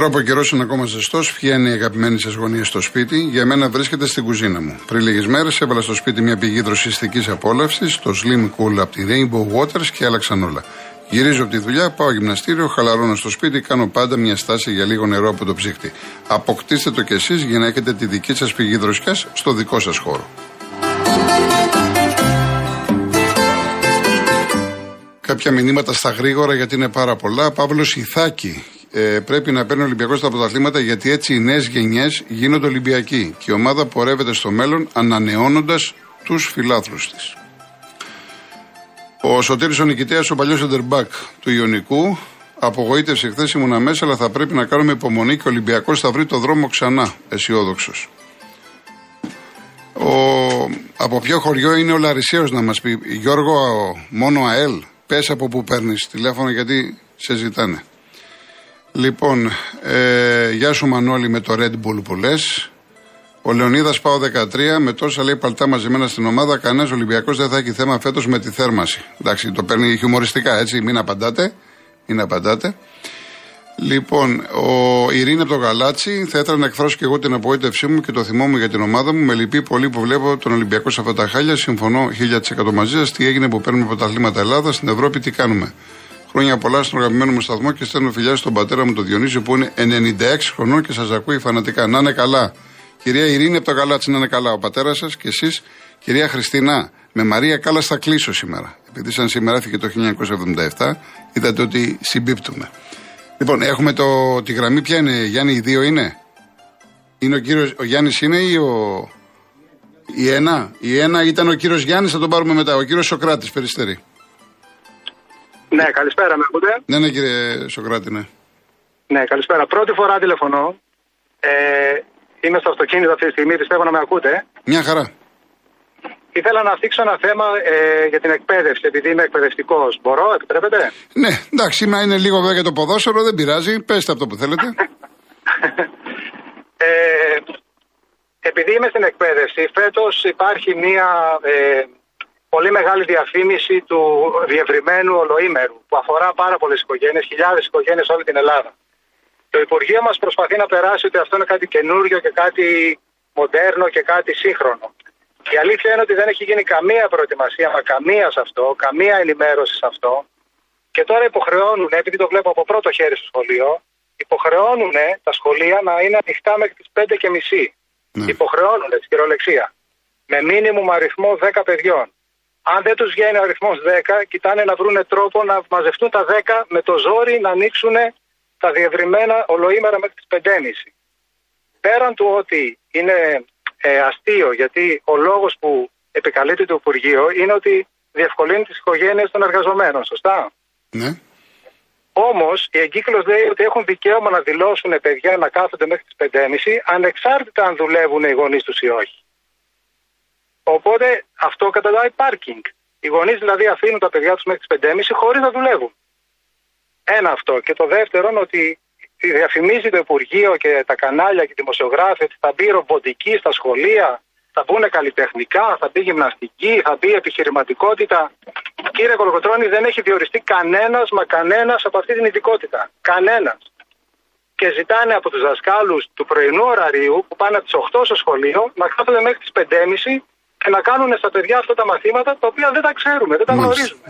Τώρα που ο καιρός είναι ακόμα ζεστός, βγαίνει η αγαπημένη σας γωνία στο σπίτι. Για μένα βρίσκεται στην κουζίνα μου. Πριν λίγες μέρες έβαλα στο σπίτι μια πηγή δροσιστικής απόλαυσης, το Slim Cool από τη Rainbow Waters και άλλαξαν όλα. Γυρίζω από τη δουλειά, πάω γυμναστήριο, χαλαρώνω στο σπίτι, κάνω πάντα μια στάση για λίγο νερό από το ψύχτη. Αποκτήστε το κι εσείς για να έχετε τη δική σας πηγή δροσιάς στο δικό σας χώρο. Κάποια μηνύματα στα γρήγορα γιατί είναι πάρα πολλά. Παύλος Ιθάκη. Ε, πρέπει να παίρνει ο Ολυμπιακός τα πρωταθλήματα γιατί έτσι οι νέες γενιές γίνονται Ολυμπιακοί και η ομάδα πορεύεται στο μέλλον ανανεώνοντας τους φιλάθλους της. Ο Σωτήρης ο Νικητέας, ο παλιός εντερμπακ του Ιωνικού, απογοήτευσε χθες ήμουνα μέσα, αλλά θα πρέπει να κάνουμε υπομονή και ο Ολυμπιακός θα βρει το δρόμο ξανά. Αισιόδοξος. Ο... Από ποιο χωριό είναι ο Λαρισαίος να μας πει, Γιώργο, μόνο ΑΕΛ. Πες από που παίρνεις τηλέφωνο γιατί σε ζητάνε. Λοιπόν, ε, γεια σου Μανώλη με το Red Bull που λες. Ο Λεωνίδας πάω 13 με τόσα λέει παλτά μαζεμένα στην ομάδα. Κανένας Ολυμπιακός δεν θα έχει θέμα φέτος με τη θέρμαση. Εντάξει, το παίρνει χιουμοριστικά έτσι, μην απαντάτε. Μην απαντάτε. Λοιπόν, ο Ειρήνη από το Γαλάτσι, θα ήθελα να εκφράσω και εγώ την απογοήτευσή μου και το θυμό μου για την ομάδα μου. Με λυπεί πολύ που βλέπω τον Ολυμπιακό σε αυτά τα χάλια. Συμφωνώ 1000% μαζί σας. Τι έγινε που παίρνουμε πρωταθλήματα Ελλάδας στην Ευρώπη, τι κάνουμε. Χρόνια πολλά στον αγαπημένο μου σταθμό και στέλνω φιλιά στον πατέρα μου τον Διονύσιο που είναι 96 χρονών και σας ακούει φανατικά. Να είναι καλά. Κυρία Ειρήνη από το Γαλάτσι να είναι καλά ο πατέρας σας και εσείς. Κυρία Χριστίνα, με Μαρία Κάλλα θα κλείσω σήμερα. Επειδή σαν σήμερα έφυγε το 1977, είδατε ότι συμπίπτουμε. Λοιπόν, έχουμε το, τη γραμμή, ποια είναι, Γιάννη, οι δύο είναι; Είναι ο κύριος, ο Γιάννης είναι ή ο... Η ένα, η ένα ήταν ο κύριος Γιάννης, θα τον πάρουμε μετά. Ο κύριος Σοκράτης, περιστερή. Ναι, καλησπέρα, με ακούτε; Ναι, ναι, κύριε Σοκράτη, ναι. Ναι, καλησπέρα. Πρώτη φορά τηλεφωνώ. Ε, είμαι στο αυτοκίνητο αυτή τη στιγμή, πιστεύω να με ακούτε. Μια χαρά. Ήθελα να θίξω ένα θέμα ε, για την εκπαίδευση, επειδή είμαι εκπαιδευτικός. Μπορώ, επιτρέπετε; Ναι, εντάξει, σήμερα είναι λίγο βέβαια για το ποδόσφαιρο, δεν πειράζει. Πέστε αυτό που θέλετε. ε, επειδή είμαι στην εκπαίδευση, φέτος υπάρχει μία ε, πολύ μεγάλη διαφήμιση του διευρυμένου ολοήμερου που αφορά πάρα πολλές οικογένειες, χιλιάδες οικογένειες όλη την Ελλάδα. Το Υπουργείο μας προσπαθεί να περάσει ότι αυτό είναι κάτι καινούριο και κάτι μοντέρνο και κάτι σύγχρονο. Η αλήθεια είναι ότι δεν έχει γίνει καμία προετοιμασία, μα καμία σε αυτό, καμία ενημέρωση σε αυτό. Και τώρα υποχρεώνουν, επειδή το βλέπω από πρώτο χέρι στο σχολείο, υποχρεώνουν τα σχολεία να είναι ανοιχτά μέχρι τις 5 και μισή. Ναι. Υποχρεώνουν της χειρολεξία. Με μήνυμου αριθμό 10 παιδιών. Αν δεν τους βγαίνει ο αριθμός 10, κοιτάνε να βρουν τρόπο να μαζευτούν τα 10 με το ζόρι να ανοίξουν τα διευρυμένα ολοήμερα μέχρι τις 5.30. Πέραν του ότι είναι ε, αστείο, γιατί ο λόγος που επικαλείται το Υπουργείο είναι ότι διευκολύνει τις οικογένειες των εργαζομένων, σωστά; Ναι. Όμως η εγκύκλος λέει ότι έχουν δικαίωμα να δηλώσουν παιδιά να κάθονται μέχρι τις 5.30 ανεξάρτητα αν δουλεύουν οι γονείς τους ή όχι. Οπότε αυτό καταδάει πάρκινγκ. Οι γονείς δηλαδή αφήνουν τα παιδιά τους μέχρι τις 5.30 χωρίς να δουλεύουν. Ένα αυτό. Και το δεύτερο είναι ότι διαφημίζει το Υπουργείο και τα κανάλια και οι δημοσιογράφοι ότι θα μπει ρομποτική στα σχολεία, θα μπουν καλλιτεχνικά, θα μπει γυμναστική, θα μπει επιχειρηματικότητα. Κύριε Κολοκοτρώνη, δεν έχει διοριστεί κανένας μα κανένας από αυτή την ειδικότητα. Κανένας. Και ζητάνε από τους δασκάλους του πρωινού ωραρίου που πάνε από τις 8 στο σχολείο να κάθονται μέχρι τις 5.30 και να κάνουν στα παιδιά αυτά τα μαθήματα τα οποία δεν τα ξέρουμε, δεν τα γνωρίζουμε.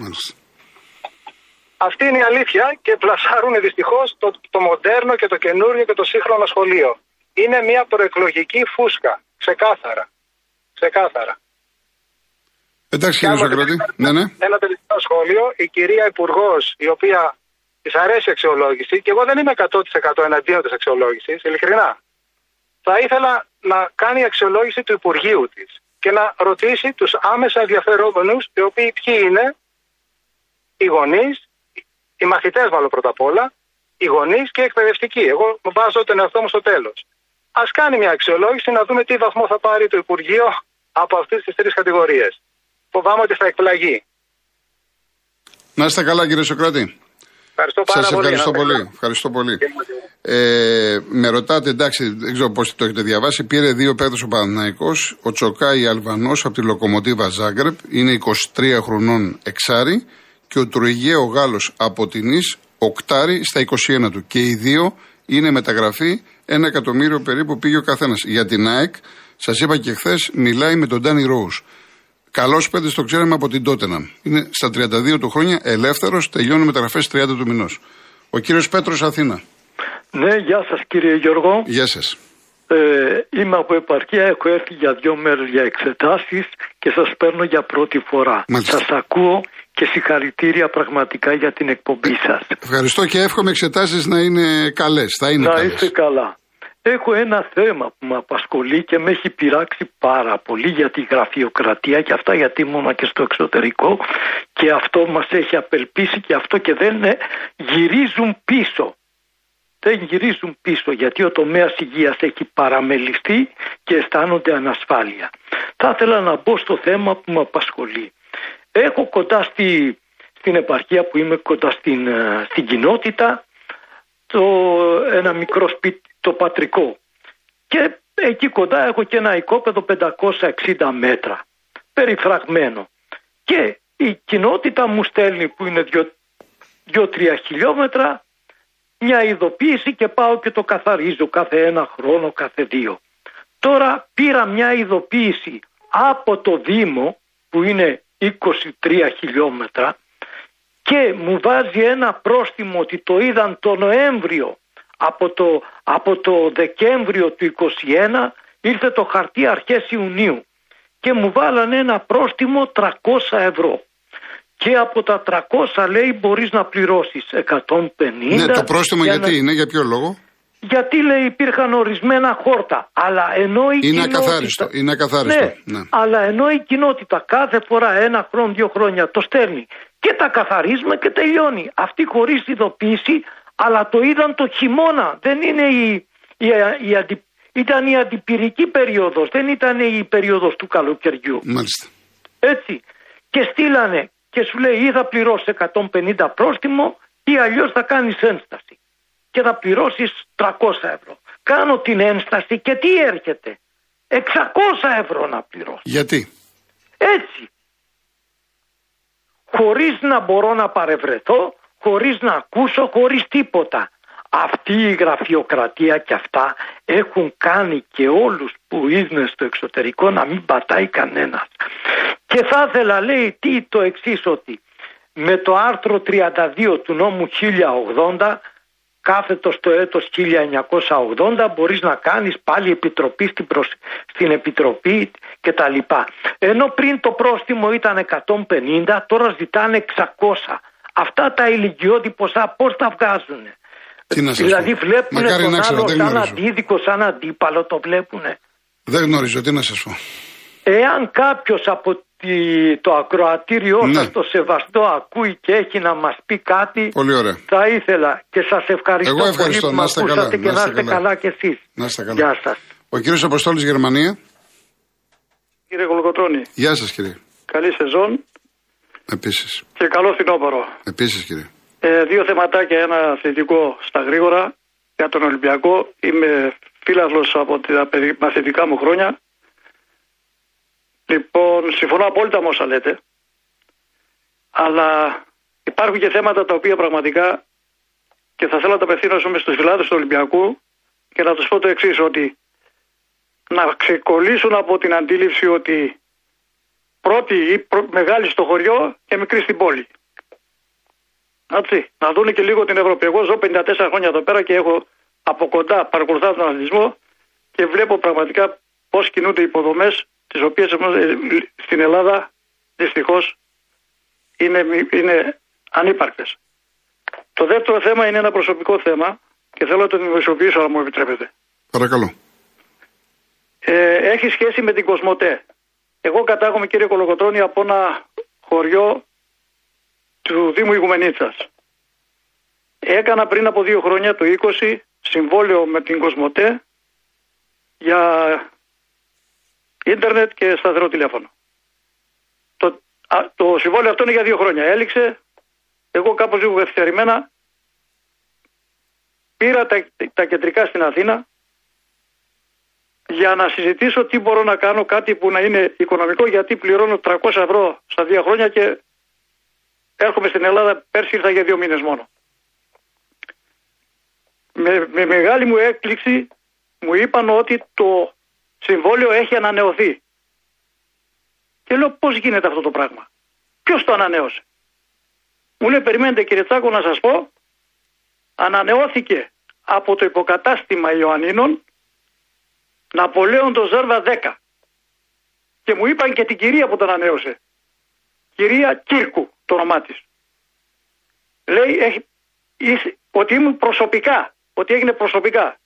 Αυτή είναι η αλήθεια και πλασάρουν δυστυχώς το, το μοντέρνο και το καινούριο και το σύγχρονο σχολείο. Είναι μια προεκλογική φούσκα. Ξεκάθαρα. Ξεκάθαρα. Εντάξει κύριε Σοκράτη. Ναι, ναι. Ένα τελευταίο σχόλιο. Η κυρία Υπουργός, η οποία της αρέσει η αξιολόγηση, και εγώ δεν είμαι 100% εναντίον της αξιολόγησης, ειλικρινά. Θα ήθελα να κάνει αξιολόγηση του Υπουργείου της και να ρωτήσει τους άμεσα ενδιαφερόμενους, οι οποίοι ποιοι είναι, οι γονείς, οι μαθητές μάλλον πρώτα απ' όλα, οι γονείς και οι εκπαιδευτικοί. Εγώ βάζω τον εαυτό μου στο τέλος. Ας κάνει μια αξιολόγηση να δούμε τι βαθμό θα πάρει το Υπουργείο από αυτές τις τρεις κατηγορίες. Φοβάμαι ότι θα εκπλαγεί. Να είστε καλά κύριε Σοκράτη. Ευχαριστώ πάρα Σας ευχαριστώ πολύ. Ευχαριστώ πολύ. Ε, με ρωτάτε, εντάξει, δεν ξέρω πώς το έχετε διαβάσει. Πήρε δύο παίδου ο Παναναϊκό. Ο Τσοκάη Αλβανός από τη Λοκομοτίβα Ζάγκρεπ. Είναι 23 χρονών εξάρι. Και ο Τρογέ ο Γάλλος από την Ις, οκτάρι στα 21 του. Και οι δύο είναι μεταγραφή. Ένα εκατομμύριο περίπου πήγε ο καθένας. Για την ΑΕΚ, σας είπα και χθες, μιλάει με τον Ντάνι Ρόους. Καλός παιδί το ξέραμε από την Τότεναμ. Είναι στα 32 του χρόνια ελεύθερος, τελειώνει μεταγραφές 30 του μηνός. Ο κύριος Πέτρος Αθήνα. Ναι, γεια σας κύριε Γιώργο. Γεια σας. Ε, είμαι από επαρχία, έχω έρθει για δύο μέρες για εξετάσεις και σας παίρνω για πρώτη φορά. Μάλιστα. Σας ακούω και συγχαρητήρια πραγματικά για την εκπομπή σας. Ευχαριστώ και εύχομαι εξετάσεις να είναι καλές. Θα είναι Να καλές. είστε καλά. Έχω ένα θέμα που με απασχολεί και με έχει πειράξει πάρα πολύ για τη γραφειοκρατία και αυτά γιατί ήμουν και στο εξωτερικό και αυτό μας έχει απελπίσει και αυτό και δεν ε, γυρίζουν πίσω. Δεν γυρίζουν πίσω γιατί ο τομέας υγείας έχει παραμεληστεί και αισθάνονται ανασφάλεια. Θα ήθελα να μπω στο θέμα που με απασχολεί. Έχω κοντά στη, στην επαρχία που είμαι κοντά στην, ε, στην κοινότητα το, ένα μικρό σπίτι, το πατρικό. Και εκεί κοντά έχω και ένα οικόπεδο 560 μέτρα, περιφραγμένο. Και η κοινότητα μου στέλνει που είναι 2-3 χιλιόμετρα μια ειδοποίηση και πάω και το καθαρίζω κάθε ένα χρόνο, κάθε δύο. Τώρα πήρα μια ειδοποίηση από το Δήμο που είναι 23 χιλιόμετρα και μου βάζει ένα πρόστιμο ότι το είδαν το Νοέμβριο από το, από το Δεκέμβριο του 21 ήρθε το χαρτί αρχές Ιουνίου και μου βάλανε ένα πρόστιμο 300 ευρώ και από τα 300 λέει μπορείς να πληρώσεις 150 Ναι, το πρόστιμο για γιατί να- είναι, για ποιο λόγο; γιατί λέει υπήρχαν ορισμένα χόρτα. Αλλά ενώ η Είναι κοινότητα... ακαθάριστο, είναι ακαθάριστο, Ναι, ναι. αλλά ενώ η κοινότητα κάθε φορά ένα χρόνο, δύο χρόνια το στέλνει και τα καθαρίζουμε και τελειώνει. Αυτή χωρίς ειδοποίηση, αλλά το είδαν το χειμώνα. Δεν είναι η, η, η αντι- ήταν η αντιπυρική περίοδος, δεν ήταν η περίοδος του καλοκαιριού. Μάλιστα. Έτσι. Και στείλανε και σου λέει ή θα πληρώσεις 150 πρόστιμο ή αλλιώς θα κάνεις ένσταση. Και θα πληρώσεις 300 ευρώ. Κάνω την ένσταση και τι έρχεται. 600 ευρώ να πληρώσω. Γιατί; Έτσι. Χωρίς να μπορώ να παρευρεθώ, χωρίς να ακούσω, χωρίς τίποτα. Αυτή η γραφειοκρατία και αυτά έχουν κάνει και όλους που είναι στο εξωτερικό να μην πατάει κανένας. Και θα ήθελα λέει τι το εξής ότι με το άρθρο 32 του νόμου 1080 κάθετο στο έτος 1980 μπορείς να κάνεις πάλι επιτροπή στην, προσ- στην επιτροπή και τα λοιπά. Ενώ πριν το πρόστιμο ήταν 150 τώρα ζητάνε 600. Αυτά τα ηλικιώδη ποσά πώς τα βγάζουν. Τι να σας δηλαδή πω. βλέπουν Μακάρι τον να ξέρω, άλλο δεν σαν γνωρίζω. αντίδικο, σαν αντίπαλο το βλέπουνε; Δεν γνωρίζω, τι να σας πω. Εάν κάποιος από τη- το ακροατήριό Ναι. σας το σεβαστό ακούει και έχει να μας πει κάτι Πολύ ωραία. θα ήθελα και σας ευχαριστώ, Εγώ ευχαριστώ. πολύ που Να με είστε ακούσατε καλά. και να είστε καλά. κι εσείς. Να είστε καλά. Γεια σας. Ο κύριος Αποστόλης Γερμανία. Κύριε Κολοκοτρώνη, Γεια σας κύριε. καλή σεζόν Επίσης. και καλό φθινόπωρο. Επίσης κύριε. Ε, δύο θεματάκια, ένα θετικό στα γρήγορα για τον Ολυμπιακό. Είμαι φίλαθλος από τα παιδι- μαθητικά μου χρόνια. Λοιπόν, συμφωνώ απόλυτα με όσα λέτε. Αλλά υπάρχουν και θέματα τα οποία πραγματικά και θα θέλω να τα απευθύνω στους φιλάδες του Ολυμπιακού και να τους πω το εξής ότι να ξεκολλήσουν από την αντίληψη ότι πρώτη ή πρω- μεγάλη στο χωριό και μικρή στην πόλη. Έτσι. Να δούνε και λίγο την Ευρώπη. Εγώ ζω 54 χρόνια εδώ πέρα και έχω από κοντά παρακολουθάω τον αθλητισμό και βλέπω πραγματικά πώς κινούνται οι υποδομές, τις οποίες στην Ελλάδα δυστυχώς είναι, μη- είναι ανύπαρκτες. Το δεύτερο θέμα είναι ένα προσωπικό θέμα και θέλω να το δημοσιοποιήσω, αν μου επιτρέπετε. Παρακαλώ. Ε, έχει σχέση με την Κοσμοτέ. Εγώ κατάγομαι κύριε Κολοκοτρώνη από ένα χωριό του Δήμου Ιγουμενίτσας. Έκανα πριν από δύο χρόνια το 20 συμβόλαιο με την Κοσμοτέ για ίντερνετ και σταθερό τηλέφωνο. Το, α, το συμβόλαιο αυτό είναι για δύο χρόνια. Έληξε, εγώ κάπως λίγο καθυστερημένα πήρα τα, τα κεντρικά στην Αθήνα για να συζητήσω τι μπορώ να κάνω, κάτι που να είναι οικονομικό, γιατί πληρώνω 300 ευρώ στα δύο χρόνια και έρχομαι στην Ελλάδα, πέρσι ήρθα για δύο μήνες μόνο. με, με μεγάλη μου έκπληξη μου είπαν ότι το συμβόλαιο έχει ανανεωθεί. Και λέω πώς γίνεται αυτό το πράγμα; Ποιος το ανανέωσε; Μου λέει περιμένετε κύριε Τσάκο να σας πω ανανεώθηκε από το υποκατάστημα Ιωαννίνων Ναπολέον το Ζέρβα 10. Και μου είπαν και την κυρία που το ανανέωσε. Κυρία Κύρκου το όνομά της. Λέει έχει, ότι ήμουν προσωπικά, ότι έγινε προσωπικά.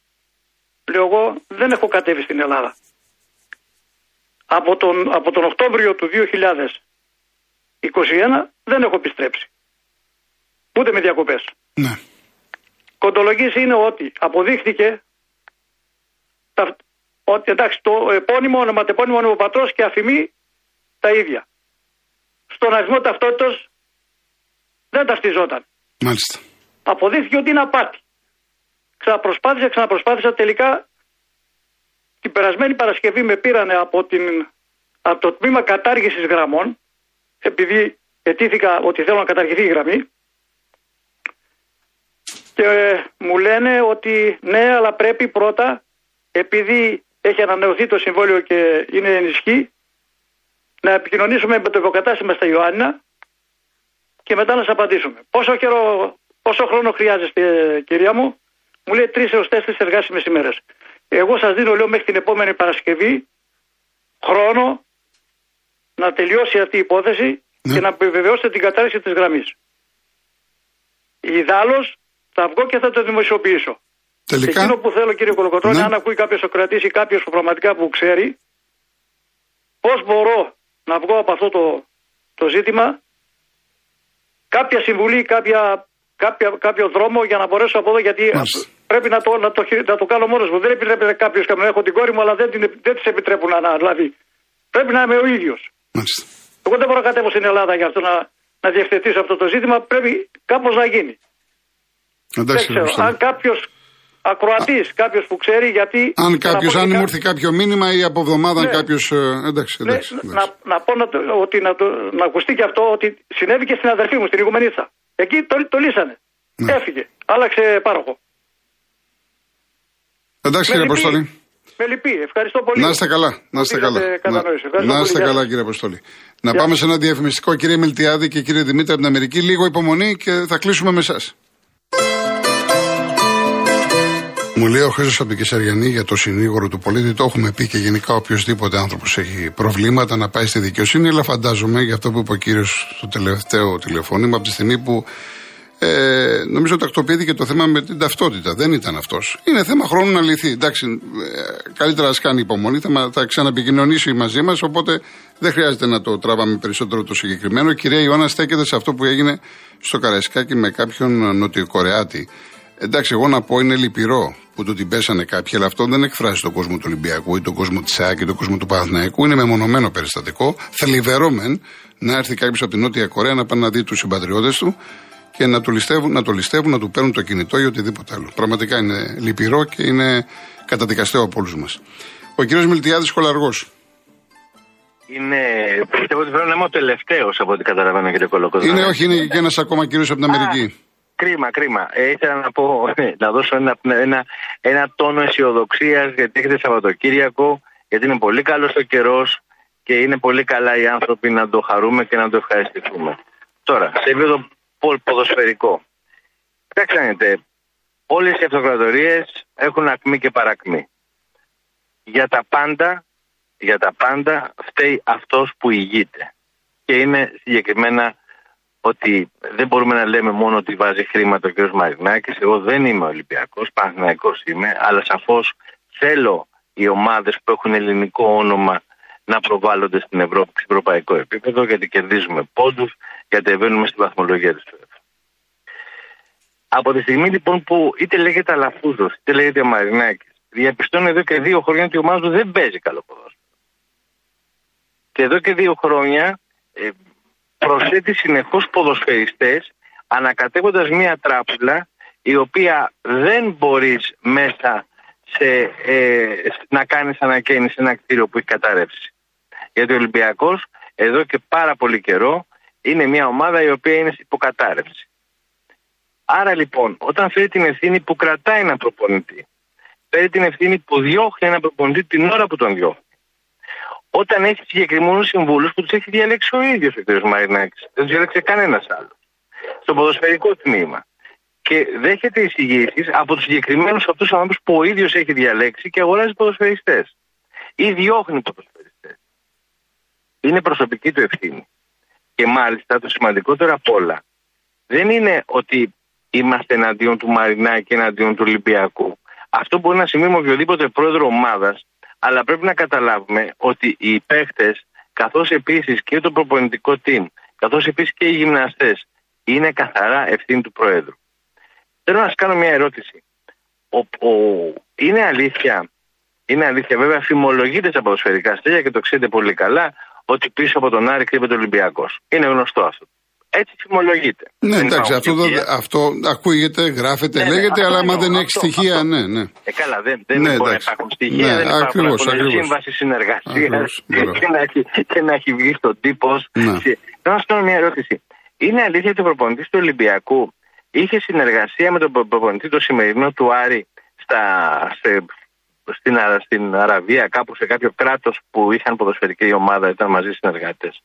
Λέω εγώ δεν έχω κατέβει στην Ελλάδα. Από τον, από τον Οκτώβριο του 2021 δεν έχω επιστρέψει. Ούτε με διακοπές. Ναι. Κοντολογής είναι ότι αποδείχθηκε τα, ότι εντάξει το επώνυμο, ονοματεπώνυμο ονοματεπατρός και αφημί τα ίδια. Στον αριθμό ταυτότητος δεν ταυτιζόταν. Μάλιστα. Αποδείχθηκε ότι είναι απάτη. Ξαναπροσπάθησα, ξαναπροσπάθησα τελικά την περασμένη Παρασκευή με πήρανε από, την, από το τμήμα κατάργησης γραμμών επειδή ετήθηκα ότι θέλω να καταργηθεί η γραμμή και μου λένε ότι ναι αλλά πρέπει πρώτα επειδή έχει ανανεωθεί το συμβόλαιο και είναι ενισχύ να επικοινωνήσουμε με το υποκατάστημα στα Ιωάννα και μετά να σας απαντήσουμε. Πόσο, καιρό, πόσο χρόνο χρειάζεστε, κυρία μου, μου λέει τρεις έως τέσσερις εργάσιμες ημέρες. Εγώ σας δίνω, λέω, μέχρι την επόμενη Παρασκευή χρόνο να τελειώσει αυτή η υπόθεση ναι. και να επιβεβαιώσετε την κατάρριξη της γραμμής. Ιδάλω θα βγω και θα το δημοσιοποιήσω. Τελικά. Εκείνο που θέλω κύριε Κολοκοτρώνη, ναι. αν ακούει κάποιος ο κρατήσει ή κάποιος που πραγματικά που ξέρει, πώς μπορώ να βγω από αυτό το, το ζήτημα, κάποια συμβουλή, κάποια, κάποια, κάποιο δρόμο για να μπορέσω από εδώ, γιατί πρέπει να το, να, το, να το κάνω μόνος μου. Δεν επιτρέπεται κάποιος να έχω την κόρη μου, αλλά δεν, την, δεν της επιτρέπουν να αναλάβει. Πρέπει να είμαι ο ίδιος. Εγώ δεν μπορώ να κατέβω στην Ελλάδα για αυτό να, να διευθετήσω αυτό το ζήτημα. Πρέπει κάπως να γίνει. Εντάξει, δεν ξέρω. Αν κάποιος ακροατής, κάποιος που ξέρει γιατί. Αν κάποιος, αν μου έρθει κάποιο μήνυμα ή από εβδομάδα, ναι. κάποιος. Ε, εντάξει, ναι, εντάξει, Να, να πω να, ότι να, το, να ακουστεί και αυτό ότι συνέβη και στην αδερφή μου, στην Ιγουμενίτσα. Εκεί το, το λύσανε. Ναι. Έφυγε. Άλλαξε πάροχο. Εντάξει, κύριε Αποστολή. Με λυπεί. Ευχαριστώ πολύ. Να είστε καλά. Να είστε καλά. Να, να είστε καλά, κύριε Αποστολή. Να πάμε σε ένα διαφημιστικό, κύριε Μιλτιάδη και κύριε Δημήτρη από την Αμερική. Λίγο υπομονή και θα κλείσουμε με εσά. Μου λέει ο Χρήσο από την Κεσαριανή για το συνήγορο του πολίτη. Το έχουμε πει και γενικά οποιοδήποτε άνθρωπος έχει προβλήματα να πάει στη δικαιοσύνη. Αλλά φαντάζομαι για αυτό που είπε ο κύριος στο τελευταίο τηλεφώνημα από τη στιγμή που ε, νομίζω τακτοποιήθηκε το θέμα με την ταυτότητα. Δεν ήταν αυτός. Είναι θέμα χρόνου να λυθεί. Εντάξει, ε, καλύτερα ας κάνει υπομονή. Θα, θα ξαναπικοινωνήσει μαζί μας. Οπότε δεν χρειάζεται να το τράβαμε περισσότερο το συγκεκριμένο. Η κυρία Ιωάννα στέκεται σε αυτό που έγινε στο Καραϊσκάκι με κάποιον Νοτιοκορεάτη. Εντάξει, εγώ να πω είναι λυπηρό που το την πέσανε κάποιοι, αλλά αυτό δεν εκφράζει τον κόσμο του Ολυμπιακού ή τον κόσμο της ΣΑΚ ή τον κόσμο του Παναθηναϊκού. Είναι μεμονωμένο περιστατικό. Θλιβερό μεν να έρθει κάποιος από την Νότια Κορέα να πάει να δει τους συμπατριώτες του και να το, ληστεύουν, να το ληστεύουν, να του παίρνουν το κινητό ή οτιδήποτε άλλο. Πραγματικά είναι λυπηρό και είναι καταδικαστέο από όλους μας. Ο κύριος Μιλτιάδης Κολαργός. Είναι, πιστεύω ότι πρέπει να είμαι ο τελευταίος από ό,τι καταλαβαίνω, κύριε Κολοκοτρόνη. Είναι, όχι, είναι και ένας ακόμα κύριος από την Αμερική. Κρίμα, κρίμα. Ε, ήθελα να πω, να δώσω ένα, ένα, ένα τόνο αισιοδοξίας γιατί έχετε Σαββατοκύριακο, γιατί είναι πολύ καλός ο καιρός και είναι πολύ καλά οι άνθρωποι να το χαρούμε και να το ευχαριστηθούμε. Τώρα, σε επίπεδο ποδοσφαιρικό. Κοιτάξτε, όλες οι αυτοκρατορίες έχουν ακμή και παρακμή. Για τα πάντα, για τα πάντα φταίει αυτός που ηγείται. Και είναι συγκεκριμένα ότι δεν μπορούμε να λέμε μόνο ότι βάζει χρήματα ο κ. Μαρινάκης. Εγώ δεν είμαι Ολυμπιακός, Παναθυναϊκό είμαι, αλλά σαφώς θέλω οι ομάδες που έχουν ελληνικό όνομα να προβάλλονται στην Ευρώπη σε ευρωπαϊκό επίπεδο, γιατί κερδίζουμε πόντους, γιατί ευαίνουμε στη βαθμολογία της UEFA. Από τη στιγμή λοιπόν που είτε λέγεται Αλαφούζος, είτε λέγεται Μαρινάκης, διαπιστώνει εδώ και δύο χρόνια ότι η ομάδα του δεν παίζει καλό ποδόσφαιρο. Και εδώ και δύο χρόνια ε, προσθέτει συνεχώς ποδοσφαιριστές ανακατεύοντας μία τράπουλα η οποία δεν μπορείς μέσα σε, ε, να κάνεις ανακαίνιση ένα κτίριο που έχει καταρρεύσει. Γιατί ο Ολυμπιακός εδώ και πάρα πολύ καιρό είναι μια ομάδα η οποία είναι υποκατάρρευση. Άρα λοιπόν, όταν φέρει την ευθύνη που κρατάει ένα προπονητή, φέρει την ευθύνη που διώχνει ένα προπονητή την ώρα που τον διώχνει. Όταν έχει συγκεκριμένους συμβούλους που τους έχει διαλέξει ο ίδιος ο κ. Μαρινάκης, δεν τους διαλέξει κανένας άλλος. Στο ποδοσφαιρικό τμήμα. Και δέχεται εισηγήσεις από τους συγκεκριμένους αυτούς τους ανθρώπους που ο ίδιος έχει διαλέξει και αγοράζει ποδοσφαιριστές. Ή διώχνει ποδοσφαιριστές. Είναι προσωπική του ευθύνη. Και μάλιστα το σημαντικότερο απ' όλα δεν είναι ότι είμαστε εναντίον του Μαρινάκη και εναντίον του Ολυμπιακού. Αυτό μπορεί να σημαίνει με οποιοδήποτε πρόεδρο ομάδας, αλλά πρέπει να καταλάβουμε ότι οι παίχτες, καθώς επίσης και το προπονητικό team, καθώς επίσης και οι γυμναστές, είναι καθαρά ευθύνη του Προέδρου. Θέλω να σας κάνω μια ερώτηση. Ο, ο, είναι αλήθεια, είναι αλήθεια, βέβαια, φημολογείται στα ποδοσφαιρικά στέλια και το ξέρετε πολύ καλά, ότι πίσω από τον Άρη κρύβεται ο Ολυμπιακός. Είναι γνωστό αυτό. Έτσι φημολογείται. Ναι, εντάξει, αυτό, αυτό ακούγεται, γράφεται, ναι, ναι λέγεται, ναι, αλλά άμα δεν έχει στοιχεία, ναι, ναι. Ε, καλά, δεν, δεν ναι, μπορεί να υπάρχουν στοιχεία, ναι, δεν υπάρχουν ακριβώς, ακριβώς. σύμβαση συνεργασία και, να έχει, και να έχει βγει στον τύπο. Ναι. Θέλω να σου κάνω μια ερώτηση. Είναι αλήθεια ότι ο προπονητής του Ολυμπιακού είχε συνεργασία με τον προπονητή το σημερινό του Άρη στα, σε, στην, στην Αραβία, κάπου σε κάποιο κράτος που είχαν ποδοσφαιρική ομάδα, ήταν μαζί συνεργάτες.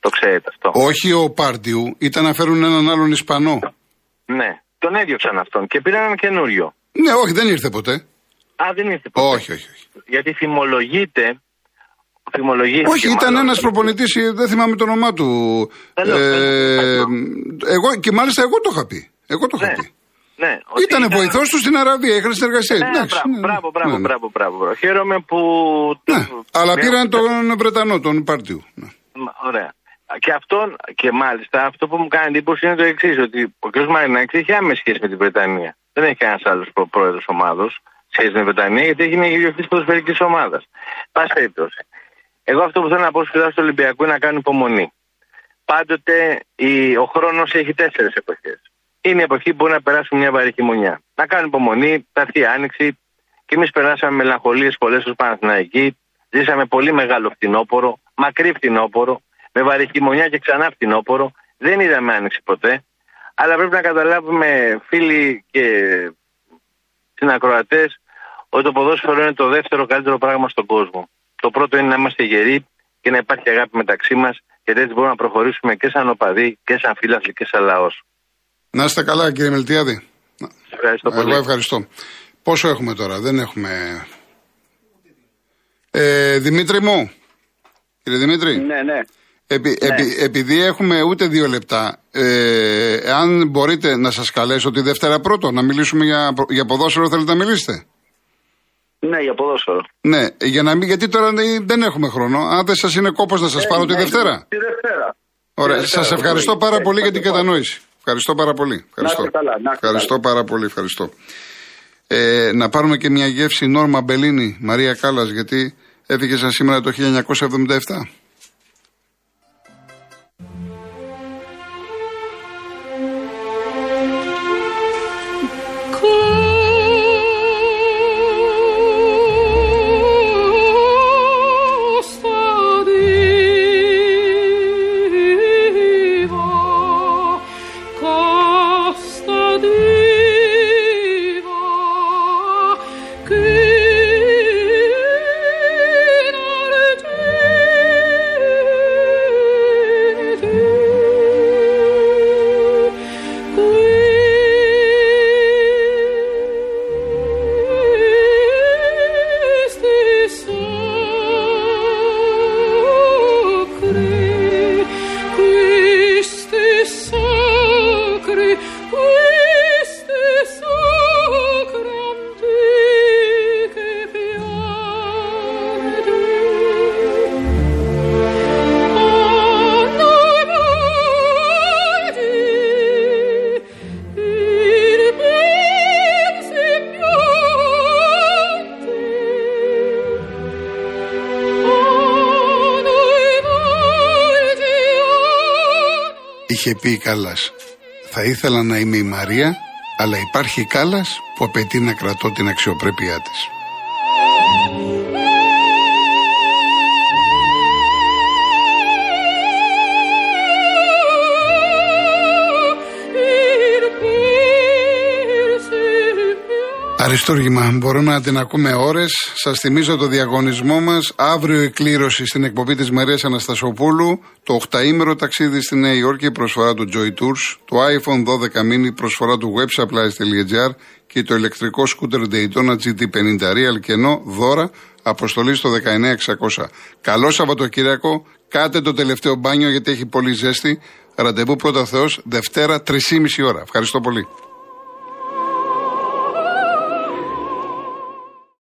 Το ξέρετε αυτό. Όχι ο Πάρντιου, ήταν να φέρουν έναν άλλον Ισπανό. Ναι, τον έδιωξαν αυτόν και πήραν ένα καινούριο. Ναι, όχι, δεν ήρθε ποτέ. Α, δεν ήρθε ποτέ. Όχι, όχι. όχι. Γιατί θυμολογείται. Όχι, ήταν ένας προπονητής, δεν θυμάμαι το όνομά του. Ε, εγώ, και μάλιστα εγώ το είχα πει. Εγώ το είχα ναι. πει. Ναι, ήταν, ήταν βοηθός τους στην Αραβία, είχαν συνεργασία. Ναι, μπράβο, ναι, μπράβο, μπράβο, ναι, ναι. μπράβο, μπράβο. Χαίρομαι που. Ναι, αλλά πήραν τον Βρετανό, τον Πάρτιου. Ναι. Ωραία. Και αυτόν, και μάλιστα αυτό που μου κάνει εντύπωση είναι το εξής, ότι ο κ. Μαρινάκης έχει άμεση σχέση με την Βρετανία. Δεν έχει κανένα άλλος πρόεδρος ομάδος σχέση με την Βρετανία, γιατί έχει μια ιδιοκτήτη ποδοσφαιρικής ομάδας. Πάση περιπτώσει. Εγώ αυτό που θέλω να πω στους του Ολυμπιακού είναι να κάνουν υπομονή. Πάντοτε η, ο χρόνος έχει τέσσερις εποχές. Είναι η εποχή που μπορεί να περάσουν μια βαρύ χειμωνιά. Να κάνουν υπομονή, θα έρθει η άνοιξη. Και εμείς περάσαμε μελαγχολίες πολλές ως Παναθηναϊκοί. Ζήσαμε πολύ μεγάλο φθινόπωρο, μακρύ φθινόπωρο με βαρύ χειμωνιά και ξανά φθινόπορο. Δεν είδαμε άνοιξη ποτέ. Αλλά πρέπει να καταλάβουμε, φίλοι και συνακροατές, ότι το ποδόσφαιρο είναι το δεύτερο καλύτερο πράγμα στον κόσμο. Το πρώτο είναι να είμαστε γεροί και να υπάρχει αγάπη μεταξύ μας, γιατί έτσι μπορούμε να προχωρήσουμε και σαν οπαδοί και σαν φίλαθλοι και σαν λαός. Να είστε καλά, κύριε Μελτιάδη. Ευχαριστώ πολύ. Εγώ ευχαριστώ. Πόσο έχουμε τώρα, δεν έχουμε. Ε, Δημήτρη μου. Κύριε Δημήτρη. Ναι, ναι. Επει, ναι. επει, επειδή έχουμε ούτε δύο λεπτά, ε, αν μπορείτε να σας καλέσω τη Δευτέρα πρώτο, να μιλήσουμε για, για ποδόσφαιρο, θέλετε να μιλήσετε; Ναι, για ποδόσφαιρο. Ναι, για να μην, γιατί τώρα δεν έχουμε χρόνο. Αν δεν σας είναι κόπος να σας ε, πάρω τη ναι, Δευτέρα. Τη Δευτέρα. Ωραία, σας σας ευχαριστώ πάρα πολύ για την κατανόηση. Ευχαριστώ πάρα πολύ. Ευχαριστώ, να καλά, να ευχαριστώ πάρα πολύ. Ευχαριστώ. Ε, να πάρουμε και μια γεύση Νόρμα Μπελίνη, Μαρία Κάλλας, γιατί έφυγε σαν σήμερα το 1977. Είχε πει η Κάλλας «Θα ήθελα να είμαι η Μαρία, αλλά υπάρχει η Κάλλας που απαιτεί να κρατώ την αξιοπρέπειά της». Αριστούργημα. Μπορούμε να την ακούμε ώρες. Σας θυμίζω το διαγωνισμό μας. Αύριο η κλήρωση στην εκπομπή της Μαρία Αναστασοπούλου. Το 8ήμερο ταξίδι στη Νέα Υόρκη, προσφορά του Joy Tours. Το iPhone 12 mini, προσφορά του websupplies.gr. Και το ηλεκτρικό σκούτερ Daytona GT50 Real κενό δώρα αποστολή στο 19600. Καλό Σαββατοκύριακο. Κάτε το τελευταίο μπάνιο γιατί έχει πολύ ζέστη. Ραντεβού πρώτα Θεός Δευτέρα 3,5 ώρα. Ευχαριστώ πολύ.